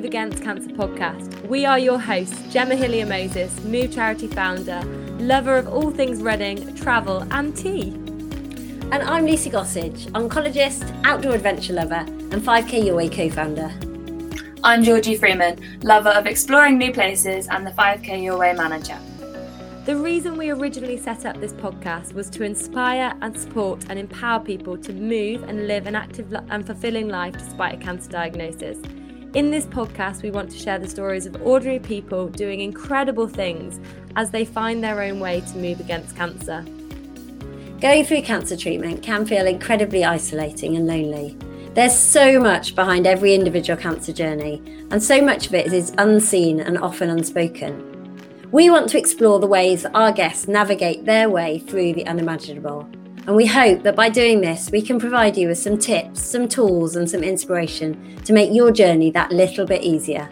Move Against Cancer podcast. We are your hosts, Gemma Hillier Moses, Move Charity founder, lover of all things running, travel, and tea. And I'm Lucy Gossage, oncologist, outdoor adventure lover, and 5K Your Way co founder. I'm Georgie Freeman, lover of exploring new places and the 5K Your Way manager. The reason we originally set up this podcast was to inspire and support and empower people to move and live an active and fulfilling life despite a cancer diagnosis. In this podcast, we want to share the stories of ordinary people doing incredible things as they find their own way to move against cancer. Going through cancer treatment can feel incredibly isolating and lonely. There's so much behind every individual cancer journey, and so much of it is unseen and often unspoken. We want to explore the ways our guests navigate their way through the unimaginable. And we hope that by doing this, we can provide you with some tips, some tools, and some inspiration to make your journey that little bit easier.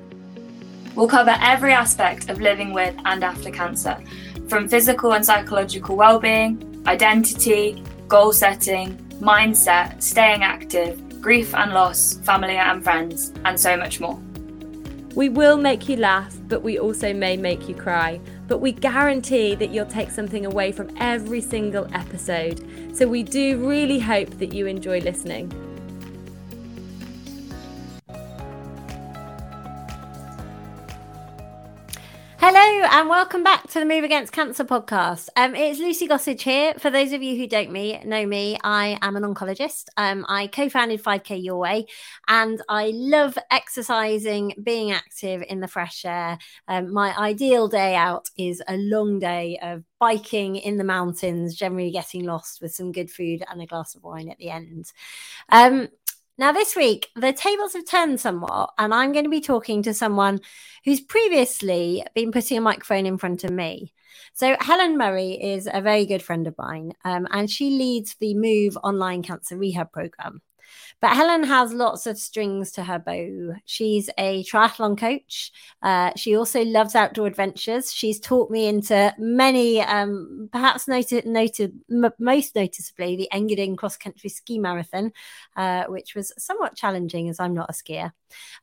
We'll cover every aspect of living with and after cancer, from physical and psychological well-being, identity, goal setting, mindset, staying active, grief and loss, family and friends, and so much more. We will make you laugh, but we also may make you cry. But we guarantee that you'll take something away from every single episode. So we do really hope that you enjoy listening. Hello and welcome back to the Move Against Cancer podcast. Um, it's Lucy Gossage here. For those of you who don't me know me, I am an oncologist. Um, I co-founded 5K Your Way, and I love exercising, being active in the fresh air. Um, my ideal day out is a long day of biking in the mountains, generally getting lost with some good food and a glass of wine at the end. Um, now, this week, the tables have turned somewhat, and I'm going to be talking to someone who's previously been putting a microphone in front of me. So, Helen Murray is a very good friend of mine, um, and she leads the Move online cancer rehab program. But Helen has lots of strings to her bow. She's a triathlon coach. Uh, she also loves outdoor adventures. She's taught me into many, um, perhaps noted, noted m- most noticeably, the Engadine cross country ski marathon, uh, which was somewhat challenging as I'm not a skier.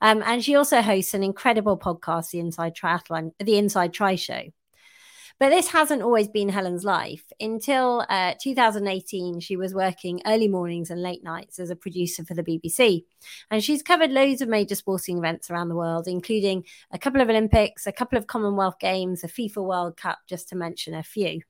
Um, and she also hosts an incredible podcast, the Inside Triathlon, the Inside Tri Show. But this hasn't always been Helen's life. Until uh, 2018, she was working early mornings and late nights as a producer for the BBC. And she's covered loads of major sporting events around the world, including a couple of Olympics, a couple of Commonwealth Games, a FIFA World Cup, just to mention a few.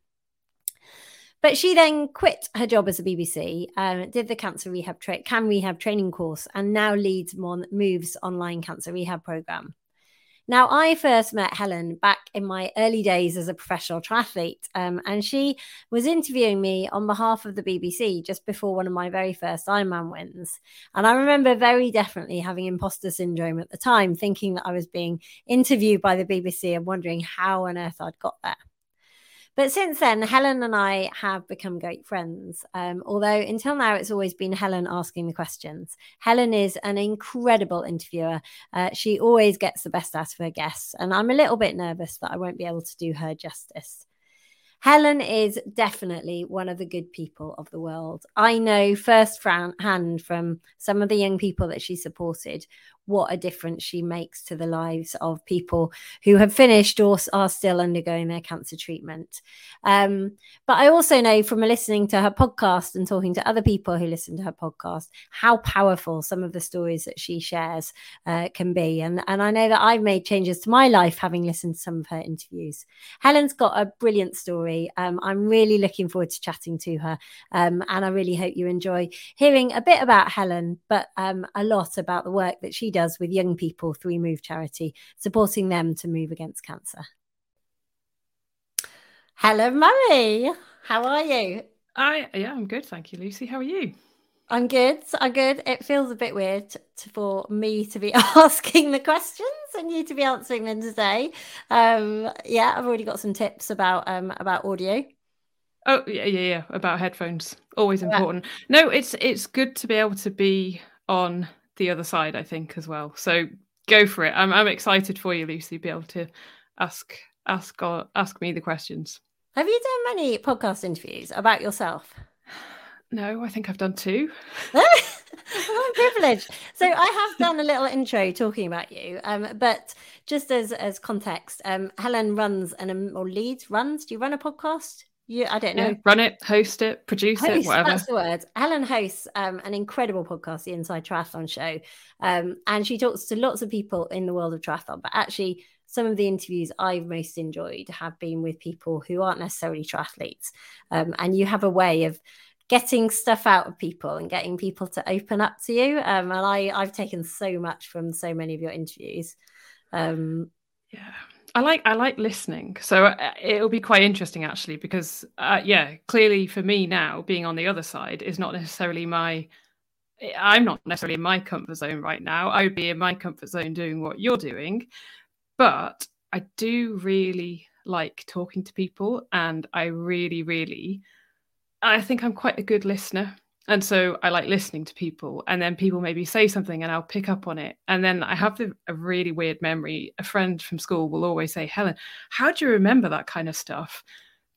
But she then quit her job as a BBC, um, did the cancer rehab tra- CanRehab training course, and now leads Mon- Moves online cancer rehab program. Now, I first met Helen back in my early days as a professional triathlete, um, and she was interviewing me on behalf of the BBC just before one of my very first Ironman wins. And I remember very definitely having imposter syndrome at the time, thinking that I was being interviewed by the BBC and wondering how on earth I'd got there. But since then, Helen and I have become great friends. Um, although until now, it's always been Helen asking the questions. Helen is an incredible interviewer. Uh, she always gets the best out of her guests. And I'm a little bit nervous that I won't be able to do her justice. Helen is definitely one of the good people of the world. I know first hand from some of the young people that she supported what a difference she makes to the lives of people who have finished or are still undergoing their cancer treatment. Um, but I also know from listening to her podcast and talking to other people who listen to her podcast how powerful some of the stories that she shares uh, can be. And, and I know that I've made changes to my life having listened to some of her interviews. Helen's got a brilliant story. Um, I'm really looking forward to chatting to her. Um, and I really hope you enjoy hearing a bit about Helen, but um, a lot about the work that she does with young people through Move Charity, supporting them to move against cancer. Helen, Murray. How are you? I yeah, I'm good, thank you, Lucy. How are you? I'm good. I'm good. It feels a bit weird to, for me to be asking the questions and you to be answering them today. Um, yeah, I've already got some tips about um, about audio. Oh yeah, yeah, yeah. About headphones, always important. Yeah. No, it's it's good to be able to be on the other side, I think, as well. So go for it. I'm I'm excited for you, Lucy, be able to ask ask or ask me the questions. Have you done many podcast interviews about yourself? No, I think I've done two. I'm privileged. So I have done a little intro talking about you, um, but just as as context, um, Helen runs an um, or leads runs. Do you run a podcast? You, I don't know. Yeah, run it, host it, produce host, it, whatever. That's the word. Helen hosts um, an incredible podcast, the Inside Triathlon Show, um, and she talks to lots of people in the world of triathlon. But actually, some of the interviews I've most enjoyed have been with people who aren't necessarily triathletes, um, and you have a way of getting stuff out of people and getting people to open up to you. Um, and I, I've taken so much from so many of your interviews. Um, yeah. I like I like listening, so uh, it'll be quite interesting actually because uh, yeah, clearly for me now being on the other side is not necessarily my. I'm not necessarily in my comfort zone right now. I would be in my comfort zone doing what you're doing, but I do really like talking to people, and I really, really I think I'm quite a good listener. And so I like listening to people, and then people maybe say something, and I'll pick up on it. And then I have the, a really weird memory. A friend from school will always say, "Helen, how do you remember that kind of stuff?"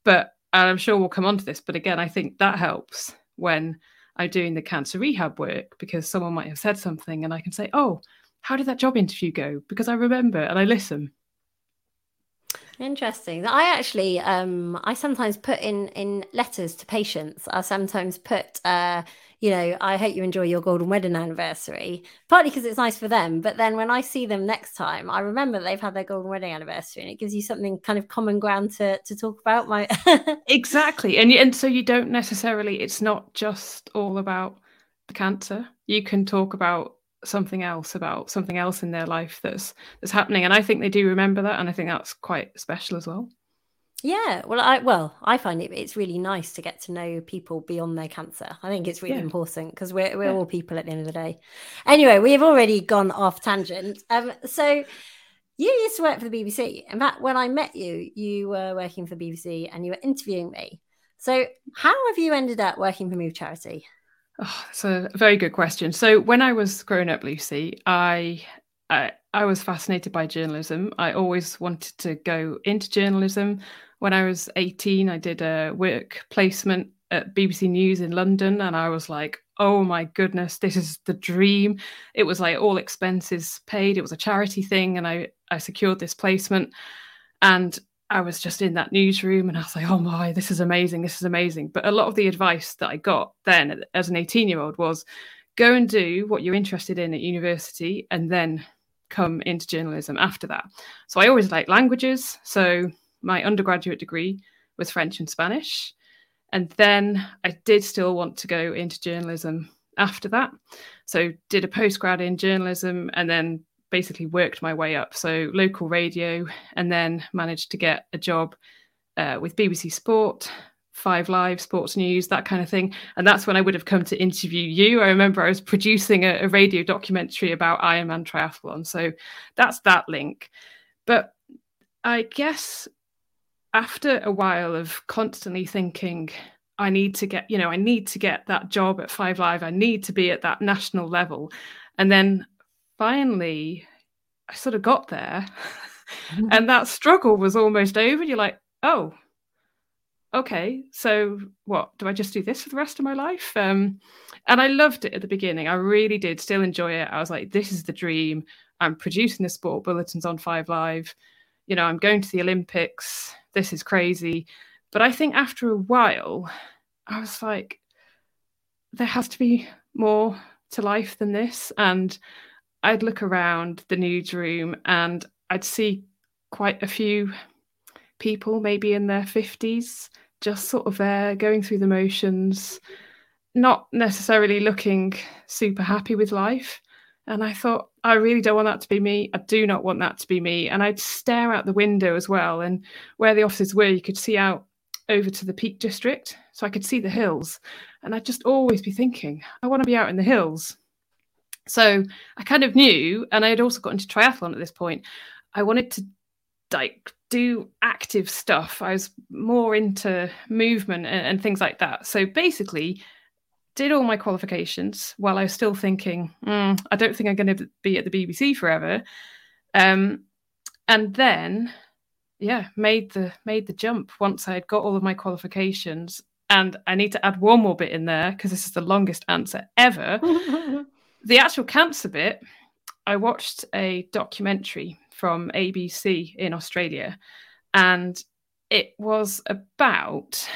But I'm sure we'll come on to this. But again, I think that helps when I'm doing the cancer rehab work because someone might have said something, and I can say, "Oh, how did that job interview go?" Because I remember and I listen. Interesting. I actually, um, I sometimes put in in letters to patients. I sometimes put, uh, you know, I hope you enjoy your golden wedding anniversary. Partly because it's nice for them, but then when I see them next time, I remember they've had their golden wedding anniversary, and it gives you something kind of common ground to to talk about. My exactly, and and so you don't necessarily. It's not just all about the cancer. You can talk about something else about something else in their life that's that's happening and i think they do remember that and i think that's quite special as well. Yeah well i well i find it it's really nice to get to know people beyond their cancer. I think it's really yeah. important because we're, we're yeah. all people at the end of the day. Anyway we've already gone off tangent. Um so you used to work for the bbc in fact when i met you you were working for the bbc and you were interviewing me. So how have you ended up working for move charity Oh, it's a very good question. So when I was growing up, Lucy, I, I I was fascinated by journalism. I always wanted to go into journalism. When I was 18, I did a work placement at BBC News in London, and I was like, oh my goodness, this is the dream. It was like all expenses paid. It was a charity thing, and I I secured this placement. And I was just in that newsroom and I was like, oh my, this is amazing. This is amazing. But a lot of the advice that I got then as an 18 year old was go and do what you're interested in at university and then come into journalism after that. So I always liked languages. So my undergraduate degree was French and Spanish. And then I did still want to go into journalism after that. So did a postgrad in journalism and then basically worked my way up. So local radio, and then managed to get a job uh, with BBC Sport, Five Live, Sports News, that kind of thing. And that's when I would have come to interview you. I remember I was producing a, a radio documentary about Ironman triathlon. So that's that link. But I guess after a while of constantly thinking, I need to get, you know, I need to get that job at Five Live. I need to be at that national level. And then finally I sort of got there. Mm-hmm. and that struggle was almost over. You're like, oh, okay, so what? Do I just do this for the rest of my life? Um, and I loved it at the beginning. I really did still enjoy it. I was like, this is the dream. I'm producing the sport bulletins on Five Live. You know, I'm going to the Olympics. This is crazy. But I think after a while, I was like, there has to be more to life than this. And I'd look around the newsroom and I'd see quite a few people, maybe in their 50s, just sort of there going through the motions, not necessarily looking super happy with life. And I thought, I really don't want that to be me. I do not want that to be me. And I'd stare out the window as well. And where the offices were, you could see out over to the Peak District. So I could see the hills. And I'd just always be thinking, I want to be out in the hills. So I kind of knew, and I had also got into triathlon at this point. I wanted to like do active stuff. I was more into movement and, and things like that. So basically, did all my qualifications while I was still thinking, mm, I don't think I'm going to be at the BBC forever. Um, and then, yeah, made the made the jump once I had got all of my qualifications And I need to add one more bit in there because this is the longest answer ever. the actual cancer bit, I watched a documentary from ABC in Australia, and it was about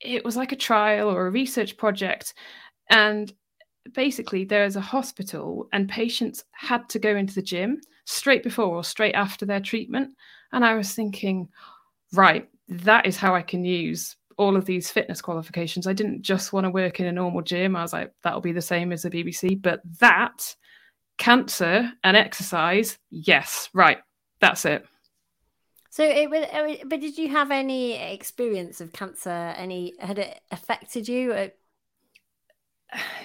it was like a trial or a research project and basically there's a hospital and patients had to go into the gym straight before or straight after their treatment and i was thinking right that is how i can use all of these fitness qualifications i didn't just want to work in a normal gym i was like that'll be the same as the bbc but that cancer and exercise yes right that's it so it was, but did you have any experience of cancer? Any had it affected you?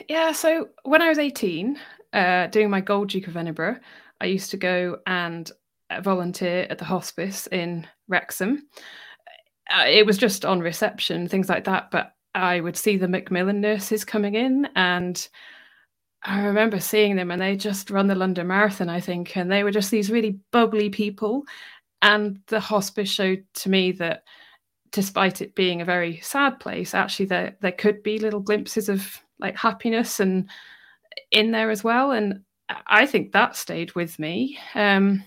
Yeah. So when I was eighteen, uh, doing my Gold Duke of Edinburgh, I used to go and uh, volunteer at the hospice in Wrexham. Uh, it was just on reception, things like that. But I would see the Macmillan nurses coming in, and I remember seeing them, and they just run the London Marathon, I think, and they were just these really bubbly people. And the hospice showed to me that despite it being a very sad place, actually there there could be little glimpses of like happiness and in there as well. And I think that stayed with me. Um,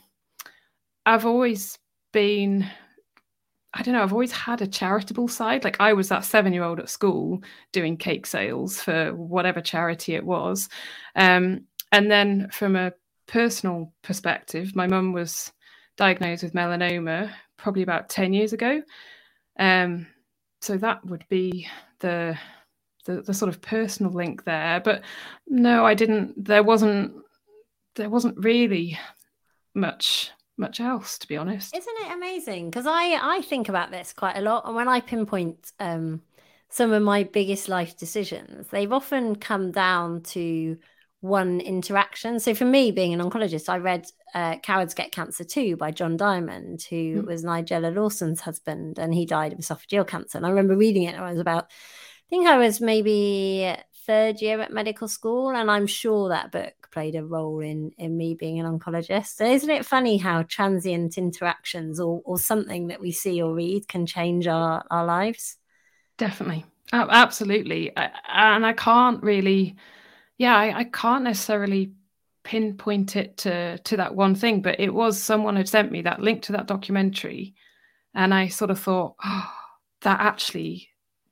I've always been I don't know, I've always had a charitable side. Like I was that seven year old at school doing cake sales for whatever charity it was. Um, and then from a personal perspective, my mum was diagnosed with melanoma probably about 10 years ago. Um, so that would be the, the, the sort of personal link there. But no, I didn't. There wasn't. There wasn't really much much else, to be honest. Isn't it amazing? Because I I think about this quite a lot, and when I pinpoint um, some of my biggest life decisions, they've often come down to one interaction. So for me, being an oncologist, I read uh, Cowards Get Cancer Too by John Diamond, who mm. was Nigella Lawson's husband, and he died of esophageal cancer. And I remember reading it. I was about, I think I was maybe third year at medical school, and I'm sure that book played a role in in me being an oncologist. So isn't it funny how transient interactions or or something that we see or read can change our our lives? Definitely, absolutely, I, and I can't really yeah, I, I can't necessarily pinpoint it to to that one thing, but it was someone had sent me that link to that documentary, and I sort of thought, oh, that actually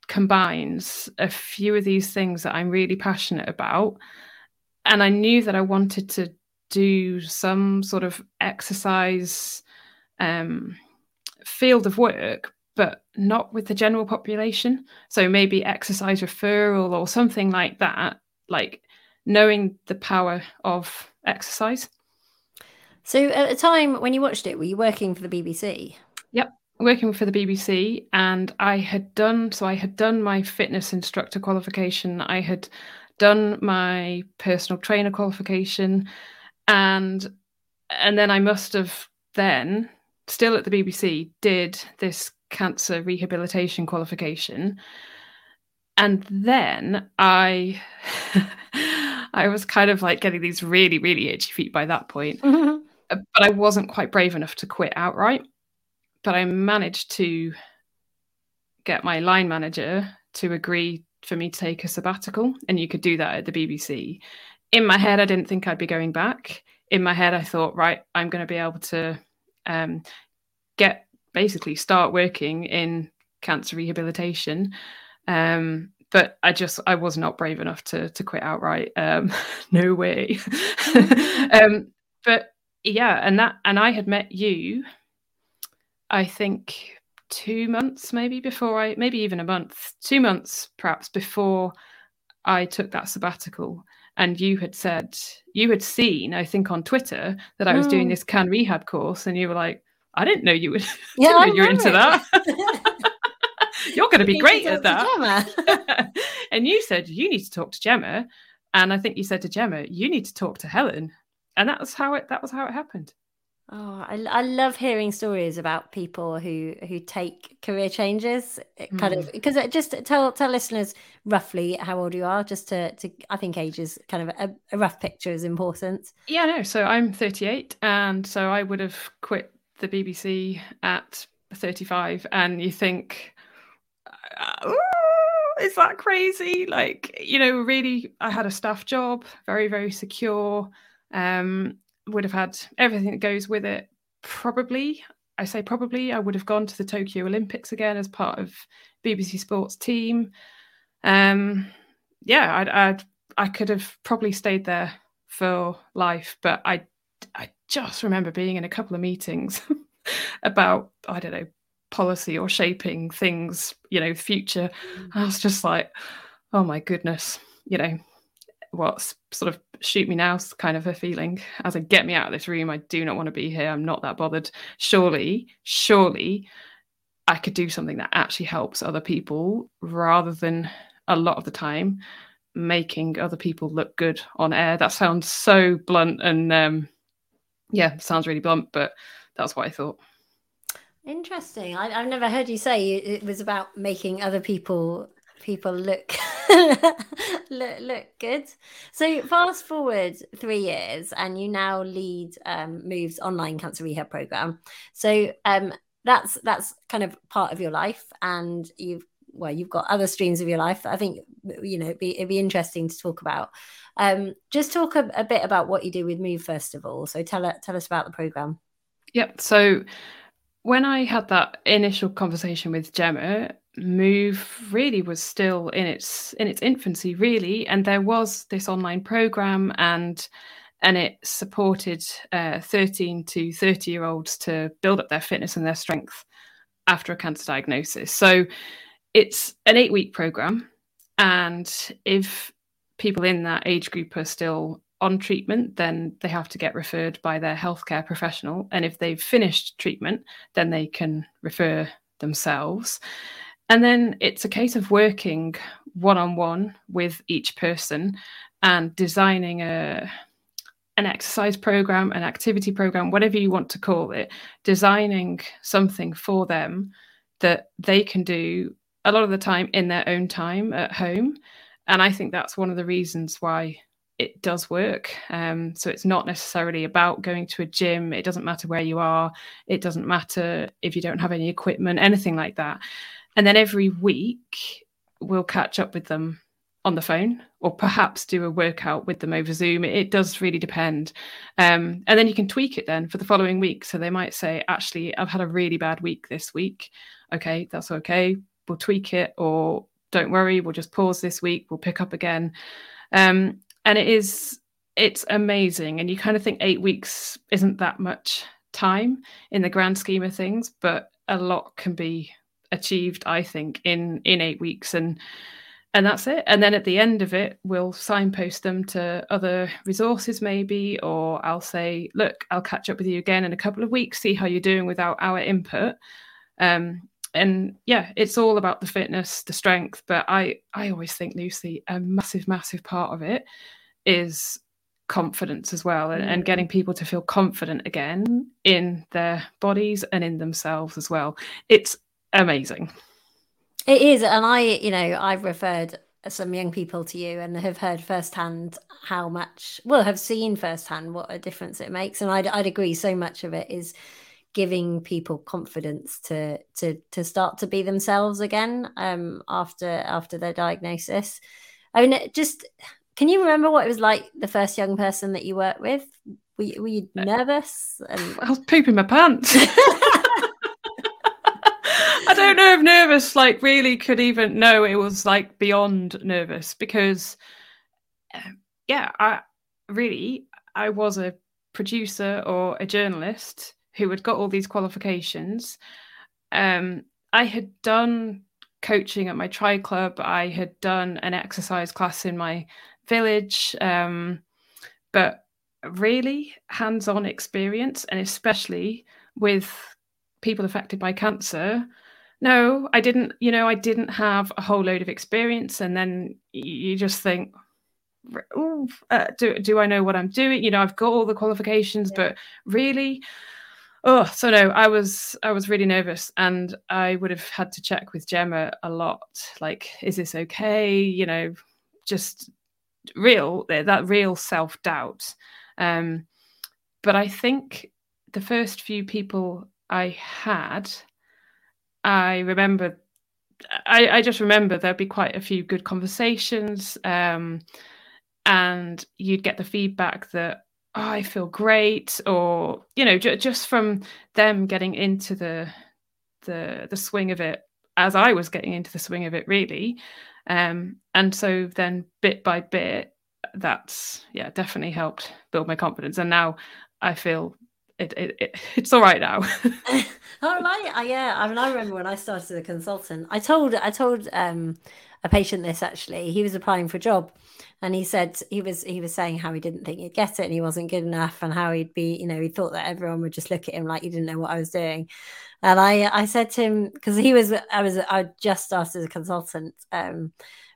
combines a few of these things that I'm really passionate about, and I knew that I wanted to do some sort of exercise um, field of work, but not with the general population. So maybe exercise referral or something like that, like knowing the power of exercise. So at the time when you watched it, were you working for the BBC? Yep, working for the BBC, and I had done so. I had done my fitness instructor qualification. I had done my personal trainer qualification, and and then I must have then still at the BBC did this cancer rehabilitation qualification, and then I. I was kind of like getting these really, really itchy feet by that point. But I wasn't quite brave enough to quit outright. But I managed to get my line manager to agree for me to take a sabbatical. And you could do that at the BBC. In my head, I didn't think I'd be going back. In my head, I thought, right, I'm going to be able to um, get basically start working in cancer rehabilitation. Um, but I just I was not brave enough to to quit outright. Um, no way. um, but yeah, and that and I had met you. I think two months maybe before I maybe even a month, two months perhaps before I took that sabbatical. And you had said you had seen, I think, on Twitter that I was mm. doing this CanRehab course, and you were like, "I didn't know you would. Yeah, you're into that." You're going to be great at that. and you said you need to talk to Gemma, and I think you said to Gemma, you need to talk to Helen, and that was how it. That was how it happened. Oh, I, I love hearing stories about people who who take career changes. Kind mm. of because just tell tell listeners roughly how old you are, just to to I think age is kind of a, a rough picture is important. Yeah, no. So I'm 38, and so I would have quit the BBC at 35, and you think oh, is that crazy? Like, you know, really, I had a staff job, very, very secure. Um, would have had everything that goes with it. Probably, I say probably, I would have gone to the Tokyo Olympics again as part of BBC Sports team. Um, yeah, I'd, I'd I could have probably stayed there for life, but I I just remember being in a couple of meetings about I don't know policy or shaping things, you know, future. Mm. I was just like, oh my goodness, you know, what's sort of shoot me now kind of a feeling as I get me out of this room. I do not want to be here. I'm not that bothered. Surely, surely I could do something that actually helps other people rather than a lot of the time making other people look good on air. That sounds so blunt and um, yeah, sounds really blunt, but that's what I thought. Interesting. I, have never heard you say it was about making other people people look look look good. So fast forward three years, and you now lead um, Move's online cancer rehab program. So um, that's that's kind of part of your life, and you've well, you've got other streams of your life I think you know it'd be, it'd be interesting to talk about. Um, just talk a, a, bit about what you do with Move first of all. So tell tell us about the program. Yep. So when I had that initial conversation with Gemma, Move really was still in its in its infancy, really, and there was this online program and and it supported uh, 13 to 30 year olds to build up their fitness and their strength after a cancer diagnosis. So it's an eight week program. And if people in that age group are still on treatment, then they have to get referred by their healthcare professional. And if they've finished treatment, then they can refer themselves. And then it's a case of working one on one with each person and designing a an exercise program, an activity program, whatever you want to call it, designing something for them that they can do a lot of the time in their own time at home. And I think that's one of the reasons why it does work. Um, so it's not necessarily about going to a gym. It doesn't matter where you are. It doesn't matter if you don't have any equipment, anything like that. And then every week, we'll catch up with them on the phone or perhaps do a workout with them over Zoom. It, does really depend. Um, and then you can tweak it then for the following week. So they might say, actually, I've had a really bad week this week. Okay, that's okay we'll tweak it or don't worry we'll just pause this week we'll pick up again um, and it is it's amazing and you kind of think eight weeks isn't that much time in the grand scheme of things but a lot can be achieved i think in in eight weeks and and that's it. And then at the end of it we'll signpost them to other resources maybe or i'll say look i'll catch up with you again in a couple of weeks see how you're doing without our input. Um, and yeah it's all about the fitness the strength but i i always think lucy a massive massive part of it is confidence as well and, and, mm. getting people to feel confident again in their bodies and in themselves as well. It's amazing it is and i you know i've referred some young people to you and have heard firsthand how much well have seen firsthand what a difference it makes and I'd, I'd agree so much of it is giving people confidence to to to start to be themselves again um, after after their diagnosis. I mean, just can you remember what it was like the first young person that you worked with? Were you, were you uh, nervous? And... I was pooping my pants. Don't know if nervous like really could even know it was like beyond nervous because um, yeah, I really I was a producer or a journalist who had got all these qualifications. Um, I had done coaching at my tri club. I had done an exercise class in my village, um, but really hands-on experience, and especially with people affected by cancer. No, I didn't. You know, I didn't have a whole load of experience, and then you just think, uh, do do I know what I'm doing? You know, I've got all the qualifications, yeah. but really, oh so no i was i was really nervous and i would have had to check with gemma a lot like is this okay you know just real that real self-doubt um but i think the first few people i had i remember I, I just remember there'd be quite a few good conversations, um, and you'd get the feedback that oh, I feel great, or you know, j- just from them getting into the the the swing of it as I was getting into the swing of it, really. Um, and so then bit by bit, that's yeah, definitely helped build my confidence. And now I feel it, it, it it's all right now. oh, like yeah. I mean, I remember when I started as a consultant, I told I told um, a patient this actually. He was applying for a job, and he said he was he was saying how he didn't think he'd get it, and he wasn't good enough, and how he'd be, you know, he thought that everyone would just look at him like he didn't know what I was doing. And I I said to him because he was I was I just started as a consultant. Um,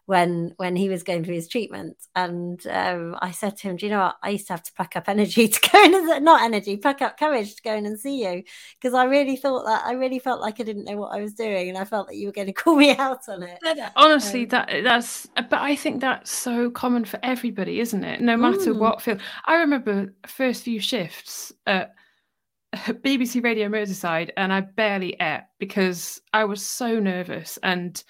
when when he was going through his treatment. And um, I said to him, "Do you know what? I used to have to pack up energy to go in, and not energy, pack up courage to go in and see you because I really thought that I really felt like I didn't know what I was doing, and I felt that you were going to call me out on it." Honestly, um, that that's. But I think that's so common for everybody, isn't it? No matter mm. what field. I remember first few shifts at BBC Radio Merseyside, and I barely ate because I was so nervous and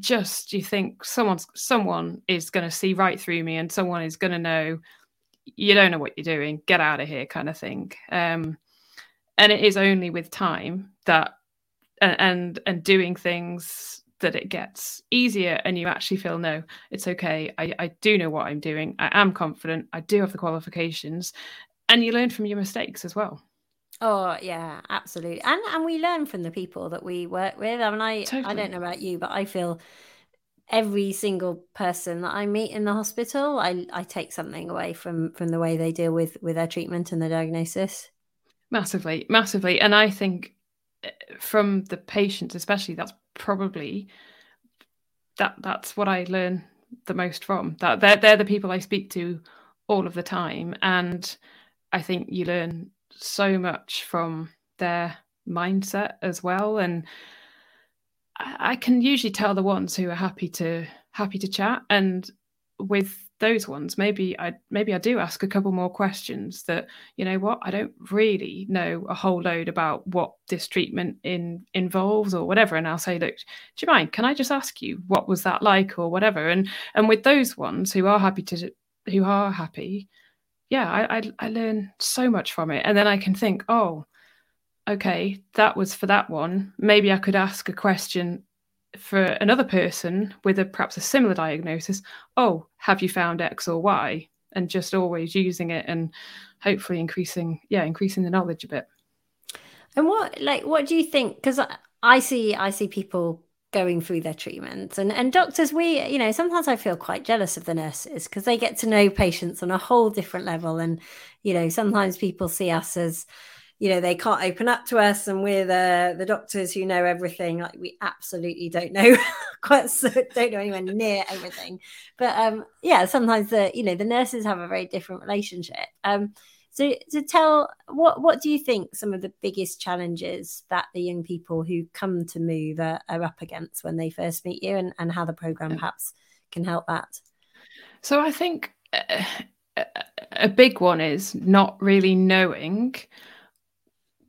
just you think someone's someone is going to see right through me and someone is going to know you don't know what you're doing get out of here kind of thing. Um, and it is only with time that and and doing things that it gets easier and you actually feel no it's okay. I, I do know what i'm doing. I am confident. I do have the qualifications. And you learn from your mistakes as well Oh yeah, absolutely. And and we learn from the people that we work with. I mean, I totally. I don't know about you, but I feel every single person that I meet in the hospital, I I take something away from from the way they deal with with their treatment and their diagnosis. Massively, massively, and I think eh, from the patients, especially, that's probably that that's what I learn the most from. That they're they're the people I speak to all of the time, and I think you learn so much from their mindset as well. And I can usually tell the ones who are happy to happy to chat. And with those ones maybe I maybe I do ask a couple more questions that you know what I don't really know a whole load about what this treatment in involves or whatever. And I'll say look do you mind? Can I just ask you what was that like or whatever? And and with those ones who are happy to who are happy yeah, I, I, I learn so much from it, and then I can think, oh, okay, that was for that one. Maybe I could ask a question for another person with a perhaps a similar diagnosis. Oh, have you found X or Y? And just always using it and hopefully increasing, yeah, increasing the knowledge a bit. And what, like, what do you think? Because I see, I see people going through their treatments. And and doctors we you know sometimes i feel quite jealous of the nurses because they get to know patients on a whole different level. And you know sometimes people see us as you know they can't open up to us and we're the the doctors who know everything. Like we absolutely don't know quite so don't know anywhere near everything. But um yeah sometimes the you know the nurses have a very different relationship. Um so to tell what what do you think some of the biggest challenges that the young people who come to move are, are up against when they first meet you and, and how the program perhaps can help that? So I think uh, a big one is not really knowing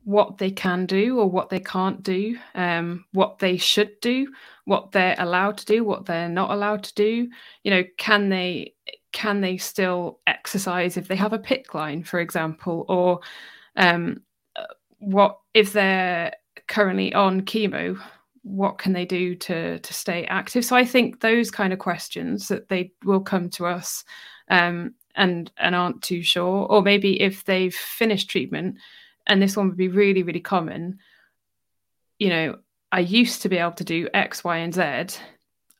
what they can do or what they can't do, um, what they should do, what they're allowed to do, what they're not allowed to do. You know, can they can they still exercise if they have a PICC line, for example, or um, what if they're currently on chemo? What can they do to to stay active? So I think those kind of questions that they will come to us um, and and aren't too sure, or maybe if they've finished treatment, and this one would be really really common. You know, I used to be able to do X, Y, and Z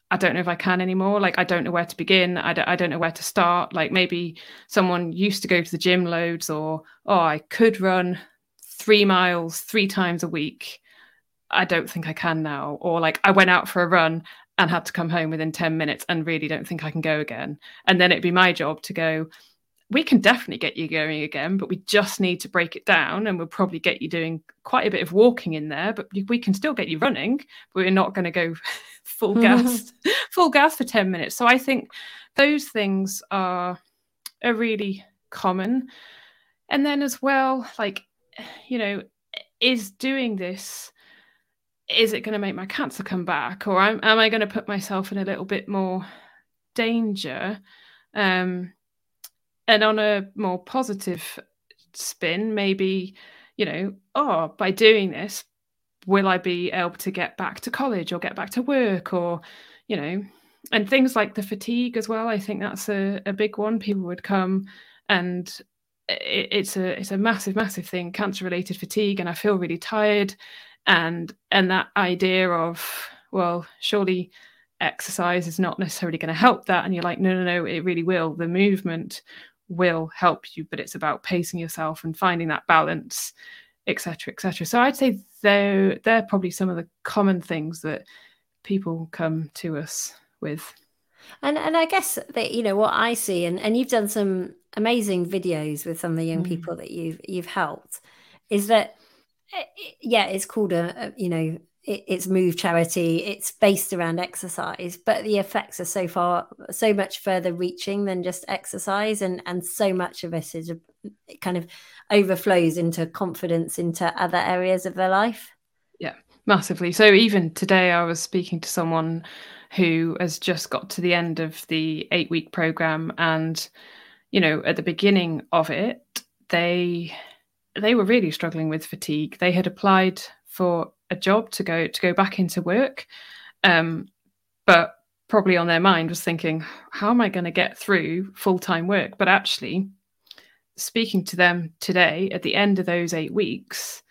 I don't know if I can anymore. Like, I don't know where to begin. I don't, I don't know where to start. Like, maybe someone used to go to the gym loads, or, oh, I could run three miles three times a week. I don't think I can now. Or, like, I went out for a run and had to come home within 10 minutes and really don't think I can go again. And then it'd be my job to go, we can definitely get you going again, but we just need to break it down. And we'll probably get you doing quite a bit of walking in there, but we can still get you running. But we're not going to go full gas, full gas for 10 minutes. So I think those things are, are really common. And then as well, like, you know, is doing this is it going to make my cancer come back or am, am i going to put myself in a little bit more danger um, and on a more positive spin maybe you know oh by doing this will i be able to get back to college or get back to work or you know and things like the fatigue as well i think that's a, a big one. People would come and it, it's a it's a massive massive thing cancer related fatigue and i feel really tired. And and that idea of well surely exercise is not necessarily going to help that. And you're like no no no it really will. The movement will help you but it's about pacing yourself and finding that balance etc etc so i'd say they're they're probably some of the common things that people come to us with and and i guess that you know what i see and and you've done some amazing videos with some of the young mm. people that you've you've helped is that eh, yeah it's called a, a you know it, it's move charity it's based around exercise but the effects are so far so much further reaching than just exercise and and so much of it is it kind of overflows into confidence into other areas of their life. Yeah massively. So even today i was speaking to someone who has just got to the end of the eight week program and you know at the beginning of it they they were really struggling with fatigue. They had applied for a job to go to go back into work. Um, but probably on their mind was thinking how am i going to get through full-time work? But actually speaking to them today at the end of those eight weeks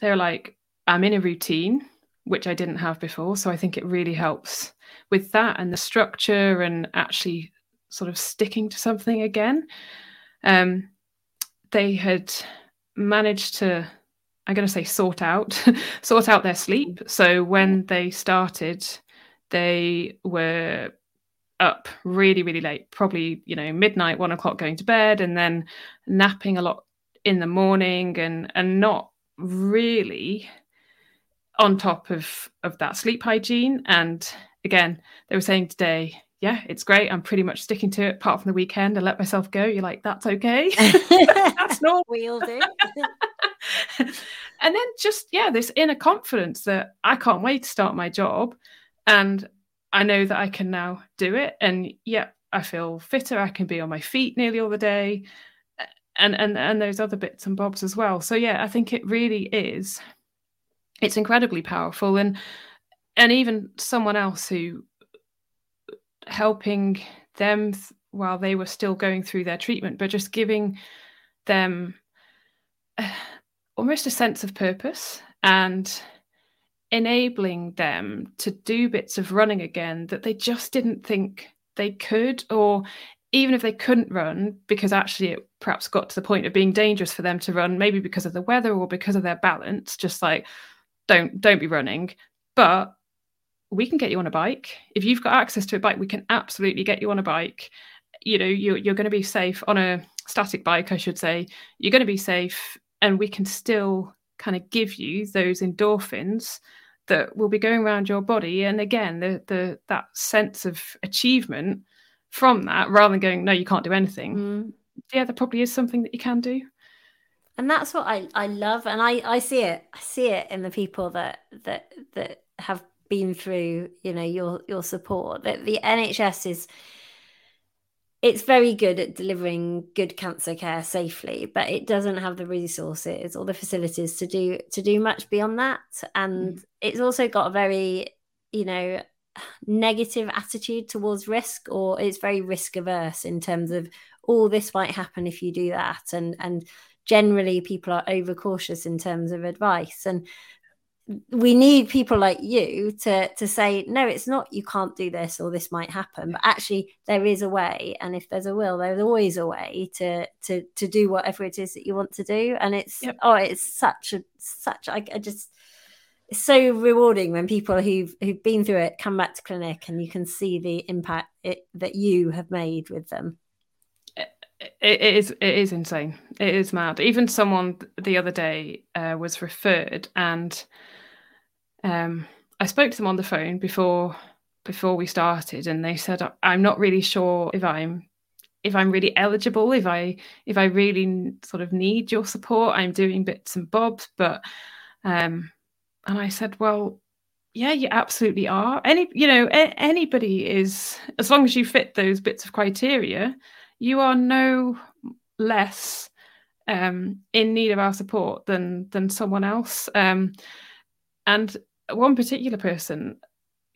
they're like i'm in a routine which i didn't have before. So i think it really helps with that and the structure and actually sort of sticking to something again. Um, they had managed to I'm going to say sort out, sort out their mm-hmm. sleep. So when they started, they were up really, really late, probably, you know, midnight, one o'clock going to bed, and then napping a lot in the morning and and not really on top of of that sleep hygiene. And again, they were saying today, yeah, it's great. I'm pretty much sticking to it apart from the weekend. I let myself go. You're like, that's okay. that's normal. We all do. and then just yeah this inner confidence that i can't wait to start my job and i know that i can now do it. And yeah i feel fitter. I can be on my feet nearly all the day. And and and those other bits and bobs as well. So yeah i think it really is it's incredibly powerful. And and even someone else who helping them th- while they were still going through their treatment but just giving them almost a sense of purpose and enabling them to do bits of running again that they just didn't think they could or even if they couldn't run because actually it perhaps got to the point of being dangerous for them to run maybe because of the weather or because of their balance just like don't don't be running. But we can get you on a bike. If you've got access to a bike we can absolutely get you on a bike. You know you're, you're going to be safe on a static bike i should say. You're going to be safe and we can still kind of give you those endorphins that will be going around your body and again the the that sense of achievement from that rather than going no you can't do anything mm. yeah there probably is something that you can do and that's what i i love and i i see it i see it in the people that that that have been through you know your your support that the nhs is it's very good at delivering good cancer care safely, but it doesn't have the resources or the facilities to do to do much beyond that. And mm. it's also got a very, you know, negative attitude towards risk, or it's very risk averse in terms of all oh, this might happen if you do that, and and generally people are overcautious in terms of advice and we need people like you to to say no it's not you can't do this or this might happen but actually there is a way and if there's a will there's always a way to to to do whatever it is that you want to do and it's yep. oh it's such a such I, I just it's so rewarding when people who've who've been through it come back to clinic and you can see the impact it, that you have made with them it is it is insane it is mad even someone the other day uh, was referred and um, I spoke to them on the phone before before we started, and they said I'm not really sure if I'm if I'm really eligible, if I if I really sort of need your support. I'm doing bits and bobs, but um, and I said, well, yeah, you absolutely are. Any, you know, a- anybody is, as long as you fit those bits of criteria, you are no less um, in need of our support than than someone else. Um, and one particular person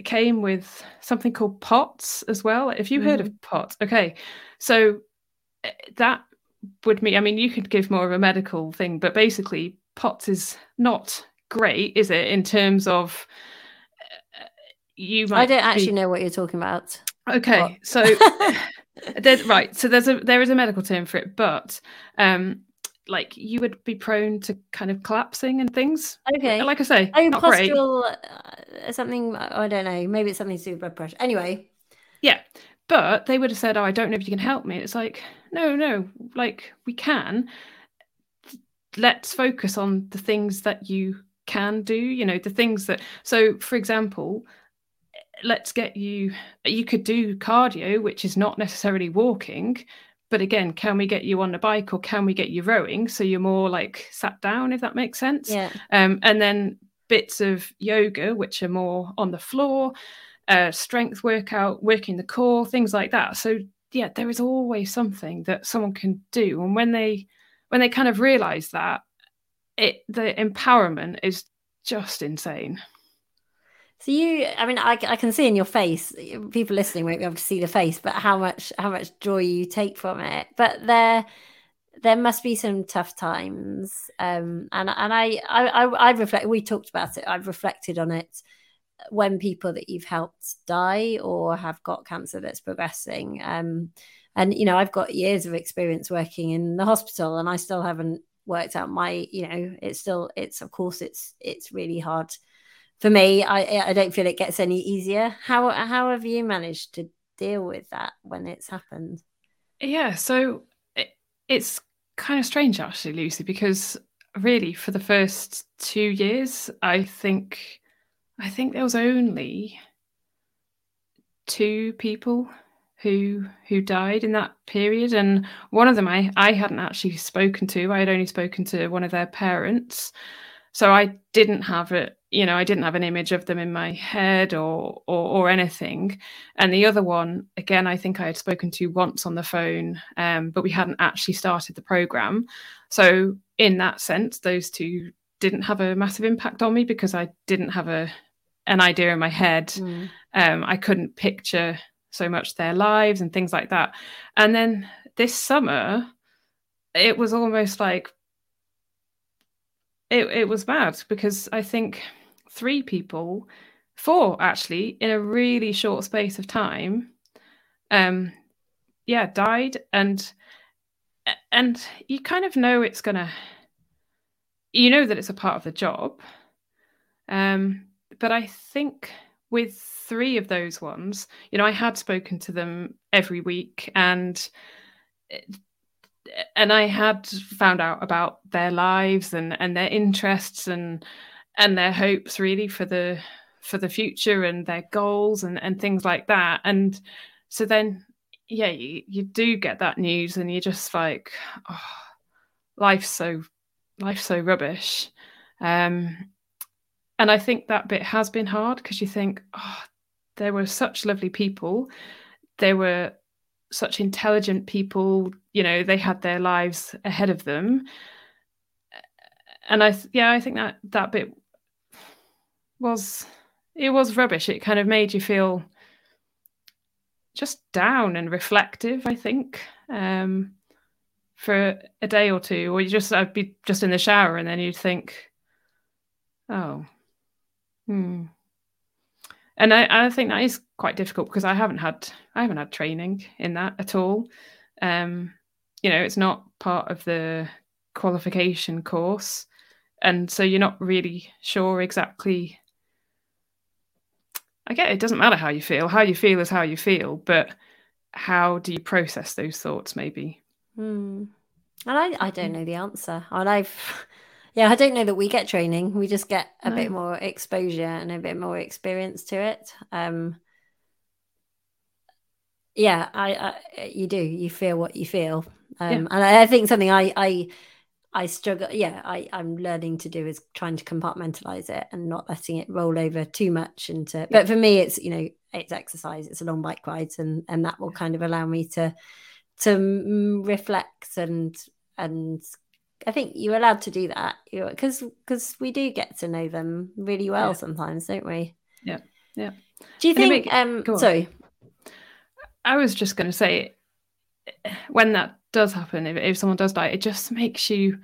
came with something called POTS as well. If you mm-hmm. heard of mm-hmm. POTS, okay, so eh, that would mean. I mean, you could give more of a medical thing, but basically, POTS is not great, is it? In terms of uh, you might. I don't actually be... know what you're talking about. Okay, what? so there's right. So there's a there is a medical term for it, but um, like you would be prone to kind of collapsing and things. Okay. Like I say, oh, not postural. Uh, something. I don't know. Maybe it's something to do with blood pressure. Anyway. Yeah, but they would have said, "Oh, I don't know if you can help me." It's like, no, no, like we can. Let's focus on the things that you can do. You know, the things that. So, for example, let's get you. You could do cardio, which is not necessarily walking, but again can we get you on the bike or can we get you rowing? So you're more like sat down if that makes sense. Yeah. Um, and then bits of yoga which are more on the floor uh, strength workout working the core things like that. So yeah there is always something that someone can do. And when they when they kind of realize that it the empowerment is just insane so you, I mean, I, I can see in your face. People listening won't be able to see the face, but how much how much joy you take from it. But there, there must be some tough times. Um, and and I I I, I reflect. We talked about it. I've reflected on it when people that you've helped die or have got cancer that's progressing. Um, and you know, I've got years of experience working in the hospital, and I still haven't worked out my. You know, it's still it's of course it's it's really hard for me, I I don't feel it gets any easier. How how have you managed to deal with that when it's happened? Yeah, so it, it's kind of strange actually, Lucy, because really for the first two years, I think I think there was only two people who who died in that period and one of them I I hadn't actually spoken to I had only spoken to one of their parents so I didn't have it you know i didn't have an image of them in my head or, or, or anything. And the other one again i think i had spoken to once on the phone um, but we hadn't actually started the program. So in that sense those two didn't have a massive impact on me because i didn't have a an idea in my head. Mm. um, i couldn't picture so much their lives and things like that. And then this summer it was almost like it, it was bad because i think three people, four actually, in a really short space of time, um, yeah, died, and and you kind of know it's gonna, you know that it's a part of the job, um, but I think with three of those ones, you know, I had spoken to them every week and and I had found out about their lives and and their interests and and their hopes really for the for the future and their goals and and things like that. And so then yeah you, you do get that news and you're just like oh, life's so life's so rubbish. Um and i think that bit has been hard because you think oh there were such lovely people. There were such intelligent people. You know they had their lives ahead of them. And i yeah i think that that bit was it was rubbish. It kind of made you feel just down and reflective, I think, um, for a day or two, or you just I'd be just in the shower and then you'd think, oh, hmm. And I, I think that is quite difficult because I haven't had I haven't had training in that at all. Um, you know, it's not part of the qualification course, and so you're not really sure exactly I get it, it doesn't matter how you feel. How you feel is how you feel, but how do you process those thoughts maybe? Hmm. And I, I don't know the answer. And I've yeah, I don't know that we get training. We just get a no. bit more exposure and a bit more experience to it. Um yeah, I, I you do. You feel what you feel. Um yeah. and I, I think something I I I struggle. Yeah, I, I'm learning to do is trying to compartmentalize it and not letting it roll over too much into. But for me, it's you know it's exercise, it's a long bike ride, and and that will kind of allow me to to reflect and and I think you're allowed to do that because because we do get to know them really well yeah. sometimes, don't we? Yeah, yeah. Do you think? Make, um, sorry, I was just going to say when that does happen, if, if someone does die, it just makes you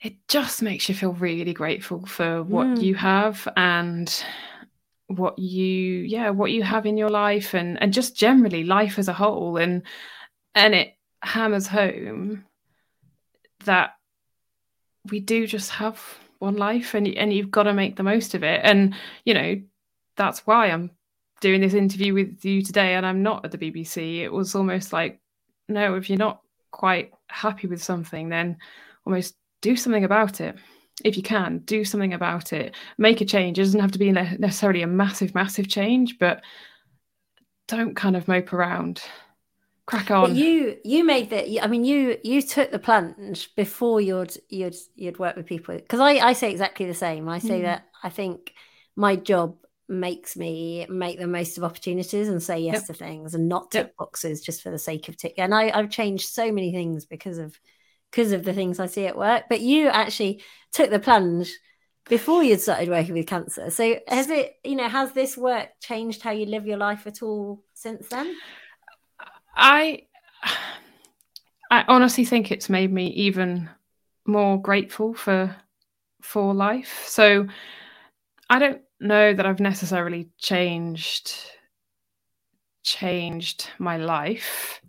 it just makes you feel really grateful for what mm. you have and what you yeah what you have in your life and and just generally life as a whole. And and it hammers home that we do just have one life and and you've got to make the most of it. And you know that's why I'm doing this interview with you today and I'm not at the BBC it was almost like no if you're not quite happy with something then almost do something about it if you can do something about it make a change it doesn't have to be necessarily a massive massive change but don't kind of mope around crack on. But you you made the. I mean, you you took the plunge before you'd you'd you'd work with people because I I say exactly the same. I say mm. that I think my job makes me make the most of opportunities and say yes yep. to things and not tick yep. boxes just for the sake of tick. And I I've changed so many things because of because of the things I see at work. But you actually took the plunge before you'd started working with cancer. So has it, you know, has this work changed how you live your life at all since then? I I honestly think it's made me even more grateful for for life. So I don't know that I've necessarily changed changed my life.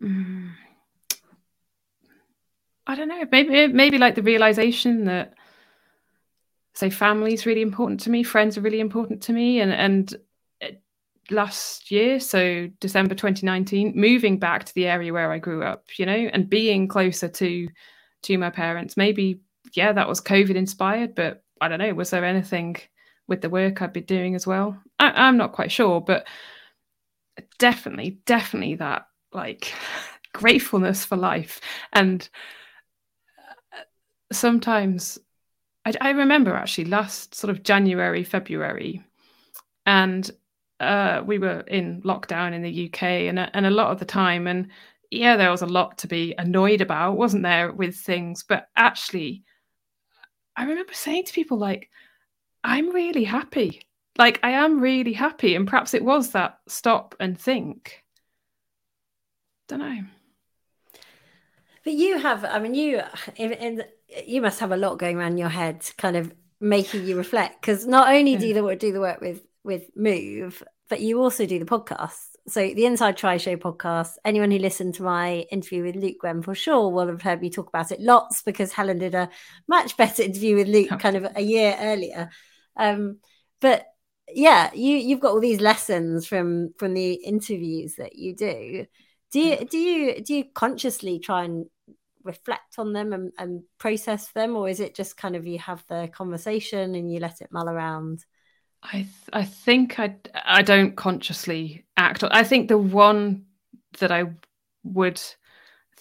Mm. I don't know. Maybe maybe like the realization that say family is really important to me, friends are really important to me, and and last year, so December 2019, moving back to the area where I grew up, you know, and being closer to to my parents. Maybe, yeah, that was COVID inspired, but I don't know. Was there anything with the work I'd be doing as well? I, I'm not quite sure, but definitely, definitely that like gratefulness for life. And uh, sometimes I, I remember actually last sort of January, February, and uh, we were in lockdown in the UK, and and a lot of the time, and yeah, there was a lot to be annoyed about, wasn't there, with things. But actually, I remember saying to people like, "I'm really happy. Like I am really happy," and perhaps it was that stop and think. Don't know. But you have, I mean, you in, in, you must have a lot going around your head, kind of making you reflect. Because not only do you the, do the work with with Move, but you also do the podcast. So the Inside Tri Show podcast, anyone who listened to my interview with Luke Gwen for sure will have heard me talk about it lots because Helen did a much better interview with Luke kind of a year earlier. Um, but yeah, you you've got all these lessons from from the interviews that you do. Do you do you do you consciously try and reflect on them and, and process them, or is it just kind of you have the conversation and you let it mull around? I th- I think I I don't consciously act. I think the one that I would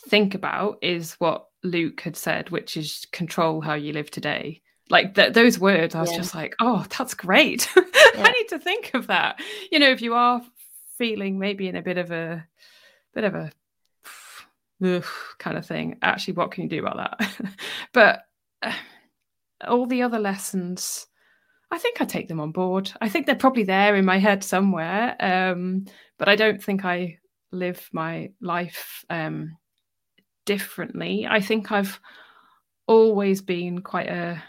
think about is what Luke had said, which is control how you live today. Like th- those words, I was yeah. just like, oh, that's great. Yeah. I need to think of that. You know, if you are feeling maybe in a bit of a bit of a ugh, kind of thing, actually, what can you do about that? but uh, all the other lessons I think I take them on board. I think they're probably there in my head somewhere, um, but I don't think I live my life um, differently. I think I've always been quite a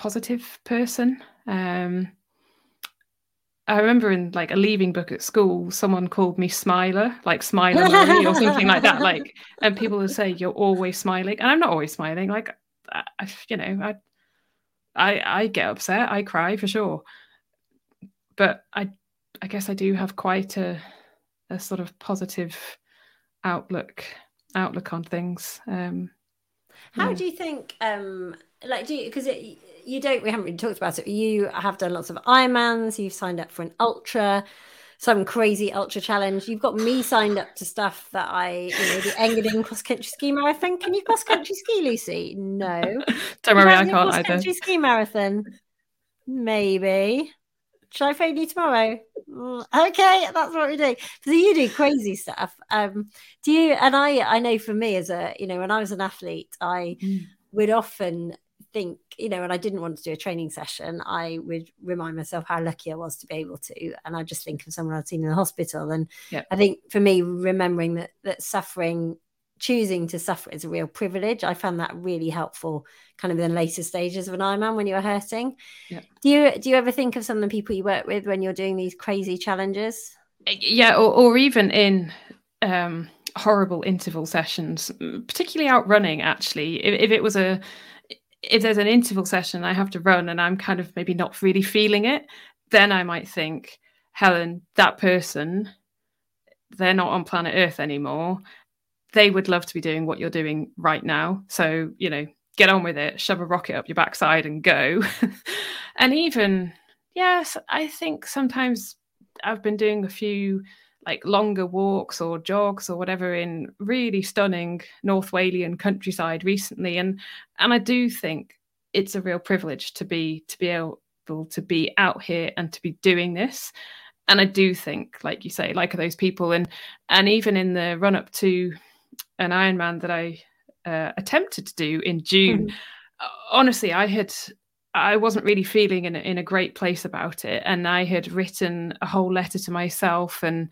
positive person. Um, I remember in like a leaving book at school, someone called me Smiler, like Smiler or something like that. Like, and people would say you're always smiling, and I'm not always smiling. Like, I, you know, I I I get upset, I cry for sure. But I I guess I do have quite a a sort of positive outlook outlook on things. Um, How yeah. do you think? Um, like, do you because you don't? We haven't really talked about it. You have done lots of Ironmans. You've signed up for an ultra. some crazy ultra challenge. You've got me signed up to stuff that I, you know, the Engadine cross country ski marathon. Can you cross country ski, Lucy? No. Don't worry, I can't either. Country ski marathon. Maybe. Should I phone you tomorrow? Mm, okay, that's what we do. So you do crazy stuff. Um, do you? And I, I know for me as a, you know, when I was an athlete, I mm. would often think, you know, when I didn't want to do a training session, I would remind myself how lucky I was to be able to. And I just think of someone I'd seen in the hospital. And yep. I think for me, remembering that that suffering, choosing to suffer is a real privilege. I found that really helpful kind of in the later stages of an Ironman when you were hurting. Yep. Do you do you ever think of some of the people you work with when you're doing these crazy challenges? Yeah, or, or even in um horrible interval sessions, particularly out running. Actually, if, if, it was a if there's an interval session I have to run and I'm kind of maybe not really feeling it, then I might think, Helen, that person, they're not on planet Earth anymore. They would love to be doing what you're doing right now. So, you know, get on with it, shove a rocket up your backside and go. and even, yes, I think sometimes I've been doing a few like longer walks or jogs or whatever in really stunning North Walian countryside recently, and and I do think it's a real privilege to be to be able to be out here and to be doing this. And I do think, like you say, like those people, and and even in the run up to an Ironman that I uh, attempted to do in June, mm-hmm. honestly, I had I wasn't really feeling in a, in a great place about it, and I had written a whole letter to myself, and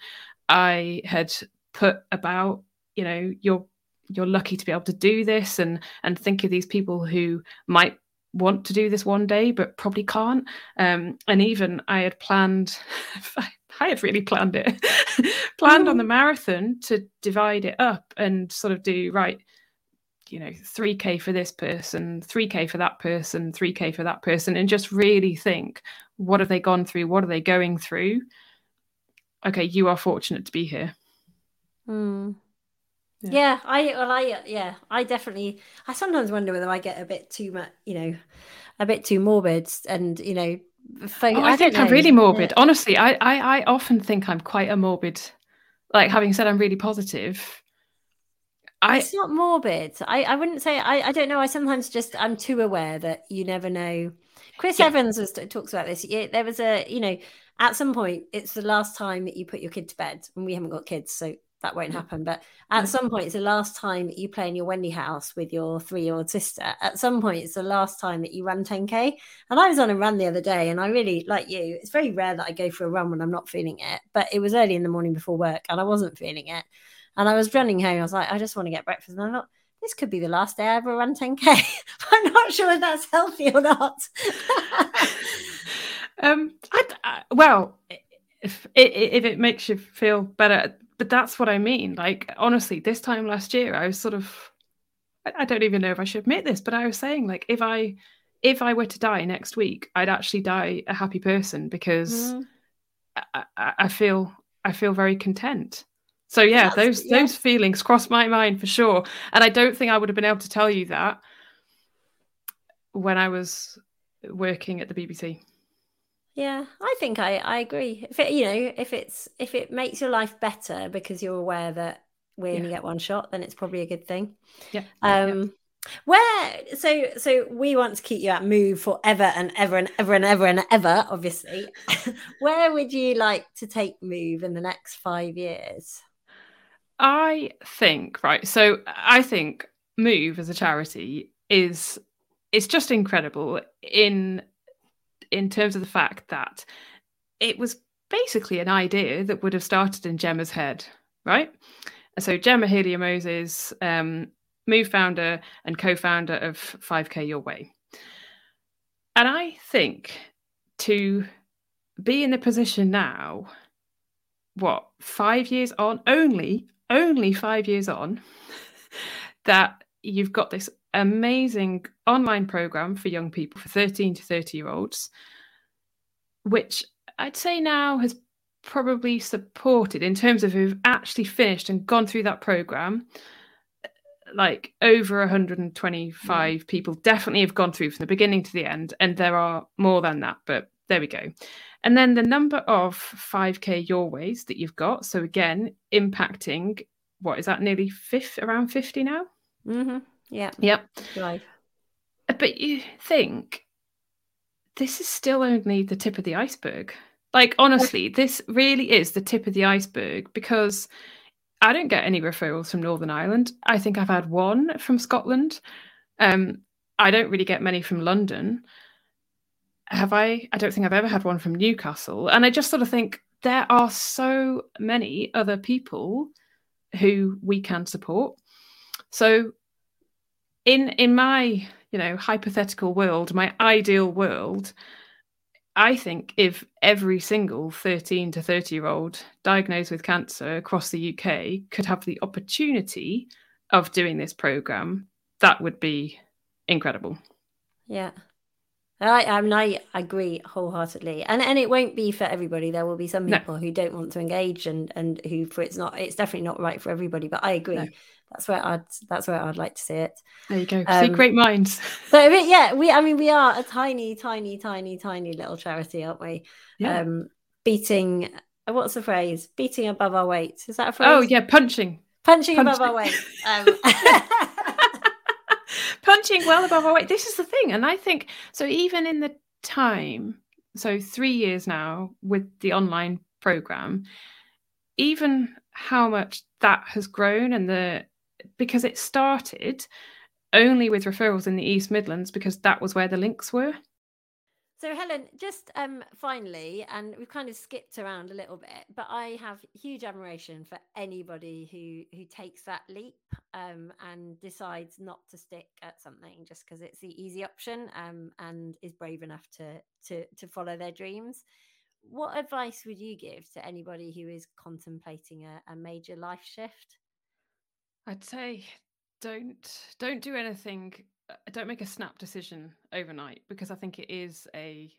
I had put about you know you're you're lucky to be able to do this, and and think of these people who might want to do this one day but probably can't. Um, and even I had planned. I had really planned it, planned on the marathon to divide it up and sort of do right you know 3k for this person 3k for that person 3k for that person and just really think what have they gone through what are they going through okay you are fortunate to be here mm. yeah. yeah. i well i yeah i definitely i sometimes wonder whether i get a bit too much you know a bit too morbid and you know oh, I, I think i'm really morbid yeah. honestly I, I i often think i'm quite a morbid like having said i'm really positive I, it's not morbid. I, I wouldn't say I, I don't know. I sometimes just I'm too aware that you never know. Chris yeah. Evans was talks about this. Yeah, there was a you know at some point it's the last time that you put your kid to bed, and we haven't got kids, so that won't mm. happen. But at mm. some point, it's the last time you play in your Wendy house with your three year old sister. At some point, it's the last time that you run 10K. And I was on a run the other day, and I really, like you, it's very rare that I go for a run when I'm not feeling it. But it was early in the morning before work, and I wasn't feeling it. And I was running home. I was like, I just want to get breakfast. And I thought, this could be the last day I ever run 10K. I'm not sure if that's healthy or not. um, I, I, well, if, if it makes you feel better, but that's what I mean. Like, honestly, this time last year, I was sort of, I don't even know if I should admit this, but I was saying, like, if I, if I were to die next week, I'd actually die a happy person because mm. I, I feel, I feel very content. So yeah, those yeah. those feelings crossed my mind for sure, and I don't think I would have been able to tell you that when I was working at the BBC. Yeah, I think I I agree. If it, you know, if it's if it makes your life better because you're aware that we only get one shot, then it's probably a good thing. Yeah. Um. Yeah. Where so so we want to keep you at Move forever and ever and ever and ever and ever, obviously. Where would you like to take Move in the next five years? I think right. So I think Move as a charity is it's just incredible in in terms of the fact that it was basically an idea that would have started in Gemma's head, right? So Gemma Hillier-Moses, um, Move founder and co-founder of 5K Your Way. And I think to be in the position now, what, five years on, only only five years on that you've got this amazing online program for young people, for 13 to 30 year olds, which I'd say now has probably supported in terms of who've actually finished and gone through that program. Like over 125 mm. people definitely have gone through from the beginning to the end, and there are more than that, but there we go. And then the number of 5K your ways that you've got. So again, impacting what is that nearly fifth around 50 now? Mm-hmm. Yeah. Yep. Right. But you think this is still only the tip of the iceberg. Like honestly, this really is the tip of the iceberg because I don't get any referrals from Northern Ireland. I think I've had one from Scotland. Um, I don't really get many from London. Have I? I don't think I've ever had one from Newcastle. And I just sort of think there are so many other people who we can support. So in in my, you know, hypothetical world, my ideal world, I think if every single 13 to 30 year old diagnosed with cancer across the UK could have the opportunity of doing this program, that would be incredible. Yeah. I, I mean, I agree wholeheartedly, and and it won't be for everybody. There will be some people no. who don't want to engage, and and who for it's not, it's definitely not right for everybody. But I agree. No. That's where I'd that's where I'd like to see it. There you go. Um, see, great minds. So yeah, we I mean we are a tiny, tiny, tiny, tiny little charity, aren't we? Yeah. Um, beating what's the phrase? Beating above our weight. Is that a phrase? Oh yeah, punching. Punching, punching. above our weight. Um, punching well above our weight. This is the thing. And I think so, even in the time, so three years now with the online program, even how much that has grown and the because it started only with referrals in the East Midlands because that was where the links were. So, Helen, just um, finally, and we've kind of skipped around a little bit, but I have huge admiration for anybody who who takes that leap um, and decides not to stick at something just because it's the easy option um, and is brave enough to to to follow their dreams. What advice would you give to anybody who is contemplating a, a major life shift? I'd say don't don't do anything don't make a snap decision overnight because I think it is a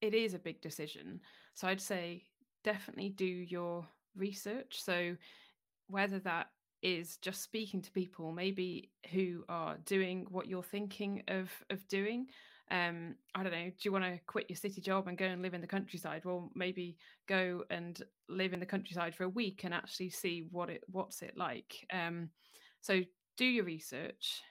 it is a big decision. So I'd say definitely do your research. So whether that is just speaking to people maybe who are doing what you're thinking of of doing um i don't know do you want to quit your city job and go and live in the countryside well maybe go and live in the countryside for a week and actually see what it what's it like um so do your research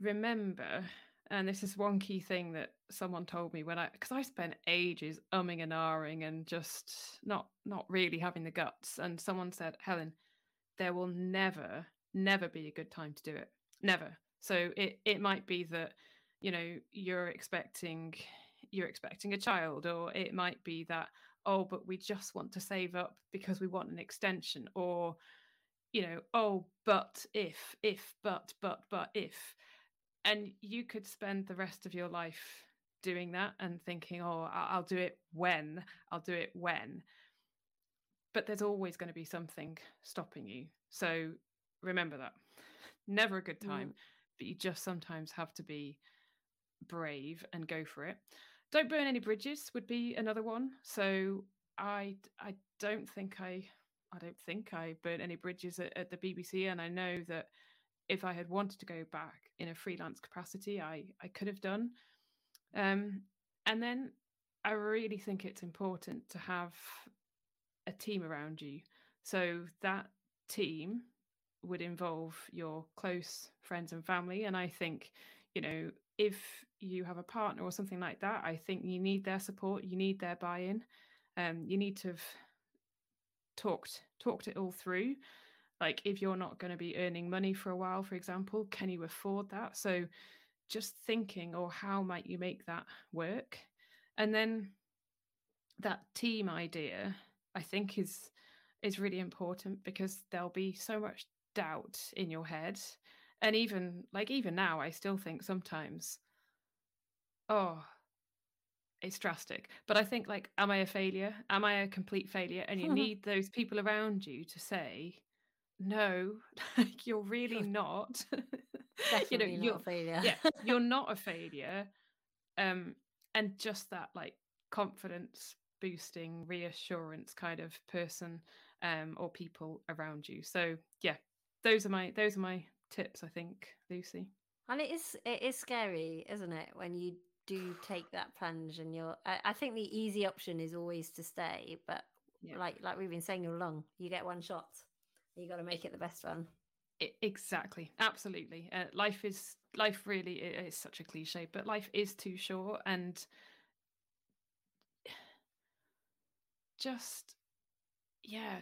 remember, and this is one key thing that someone told me when I, because I spent ages umming and ahhing and just not not really having the guts. And someone said, Helen, there will never, never be a good time to do it. Never. So it it might be that you know you're expecting you're expecting a child, or it might be that oh, but we just want to save up because we want an extension, or you know, oh, but if, if, but, but, but, if and you could spend the rest of your life doing that and thinking oh i'll do it when i'll do it when. But there's always going to be something stopping you. So remember that. Never a good time mm. but you just sometimes have to be brave and go for it. Don't burn any bridges would be another one. So i i don't think i i don't think i burnt any bridges at, at the bbc and i know that if I had wanted to go back in a freelance capacity, I I could have done. Um, and then I really think it's important to have a team around you. So that team would involve your close friends and family. And I think, you know, if you have a partner or something like that, I think you need their support, you need their buy-in. Um, you need to have talked talked it all through like if you're not going to be earning money for a while for example can you afford that? So just thinking or how might you make that work? And then that team idea i think is is really important because there'll be so much doubt in your head. And even like even now i still think sometimes oh it's drastic. But i think like am i a failure? Am i a complete failure? And you need those people around you to say no you're really not. You know you're a failure. yeah you're not a failure um and just that like confidence boosting reassurance kind of person um or people around you. So yeah those are my those are my tips i think lucy. And it is it is scary isn't it when you do take that plunge and you're I, I think the easy option is always to stay but yeah. like like we've been saying all along you get one shot you got to make it the best one exactly absolutely uh, life is life really is such a cliche but life is too short and just yeah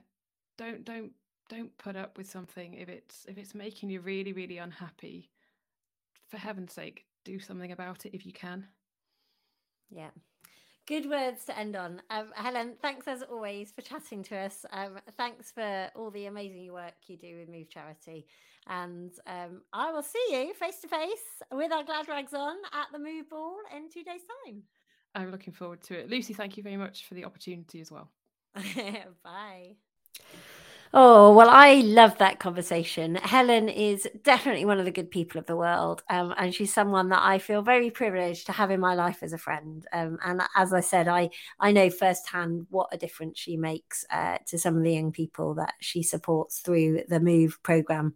don't don't don't put up with something if it's if it's making you really really unhappy for heaven's sake do something about it if you can. Yeah. Good words to end on. Um, Helen, thanks as always for chatting to us. Um, thanks for all the amazing work you do with Move Charity. And um, I will see you face to face with our glad rags on at the Move Ball in two days' time. I'm looking forward to it. Lucy, thank you very much for the opportunity as well. Bye. Oh, well, I love that conversation. Helen is definitely one of the good people of the world. Um, and she's someone that I feel very privileged to have in my life as a friend. Um, and as I said, I, I know firsthand what a difference she makes uh, to some of the young people that she supports through the MOVE program.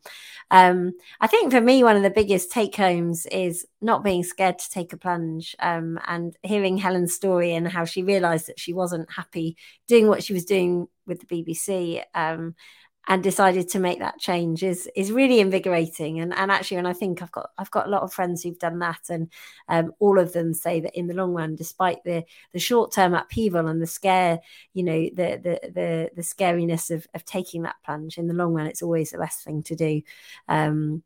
Um, I think for me, one of the biggest take homes is not being scared to take a plunge um, and hearing Helen's story and how she realized that she wasn't happy doing what she was doing with the BBC um, and decided to make that change is is really invigorating. And and actually, when I think I've got I've got a lot of friends who've done that, and um, all of them say that in the long run, despite the the short term upheaval and the scare, you know, the the the the scariness of of taking that plunge, in the long run, it's always the best thing to do. Um,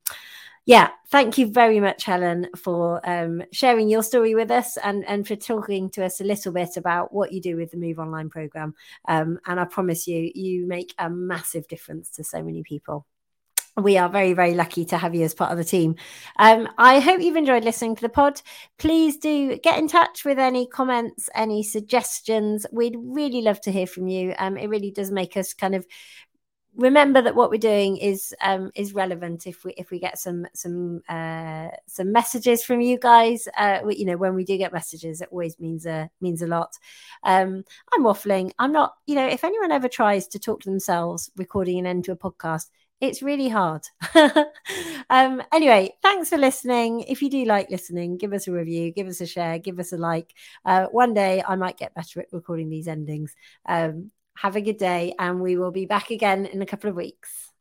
yeah, thank you very much, Helen, for um, sharing your story with us and, and for talking to us a little bit about what you do with the Move Online program. Um, and I promise you, you make a massive difference to so many people. We are very, very lucky to have you as part of the team. Um, I hope you've enjoyed listening to the pod. Please do get in touch with any comments, any suggestions. We'd really love to hear from you. Um, it really does make us kind of remember that what we're doing is um, is relevant if we if we get some some uh, some messages from you guys uh, we, you know when we do get messages it always means a means a lot um, i'm waffling i'm not you know if anyone ever tries to talk to themselves recording an end to a podcast it's really hard. um, anyway, thanks for listening. If you do like listening, give us a review, give us a share, give us a like. Uh, one day I might get better at recording these endings. Um, have a good day, and we will be back again in a couple of weeks.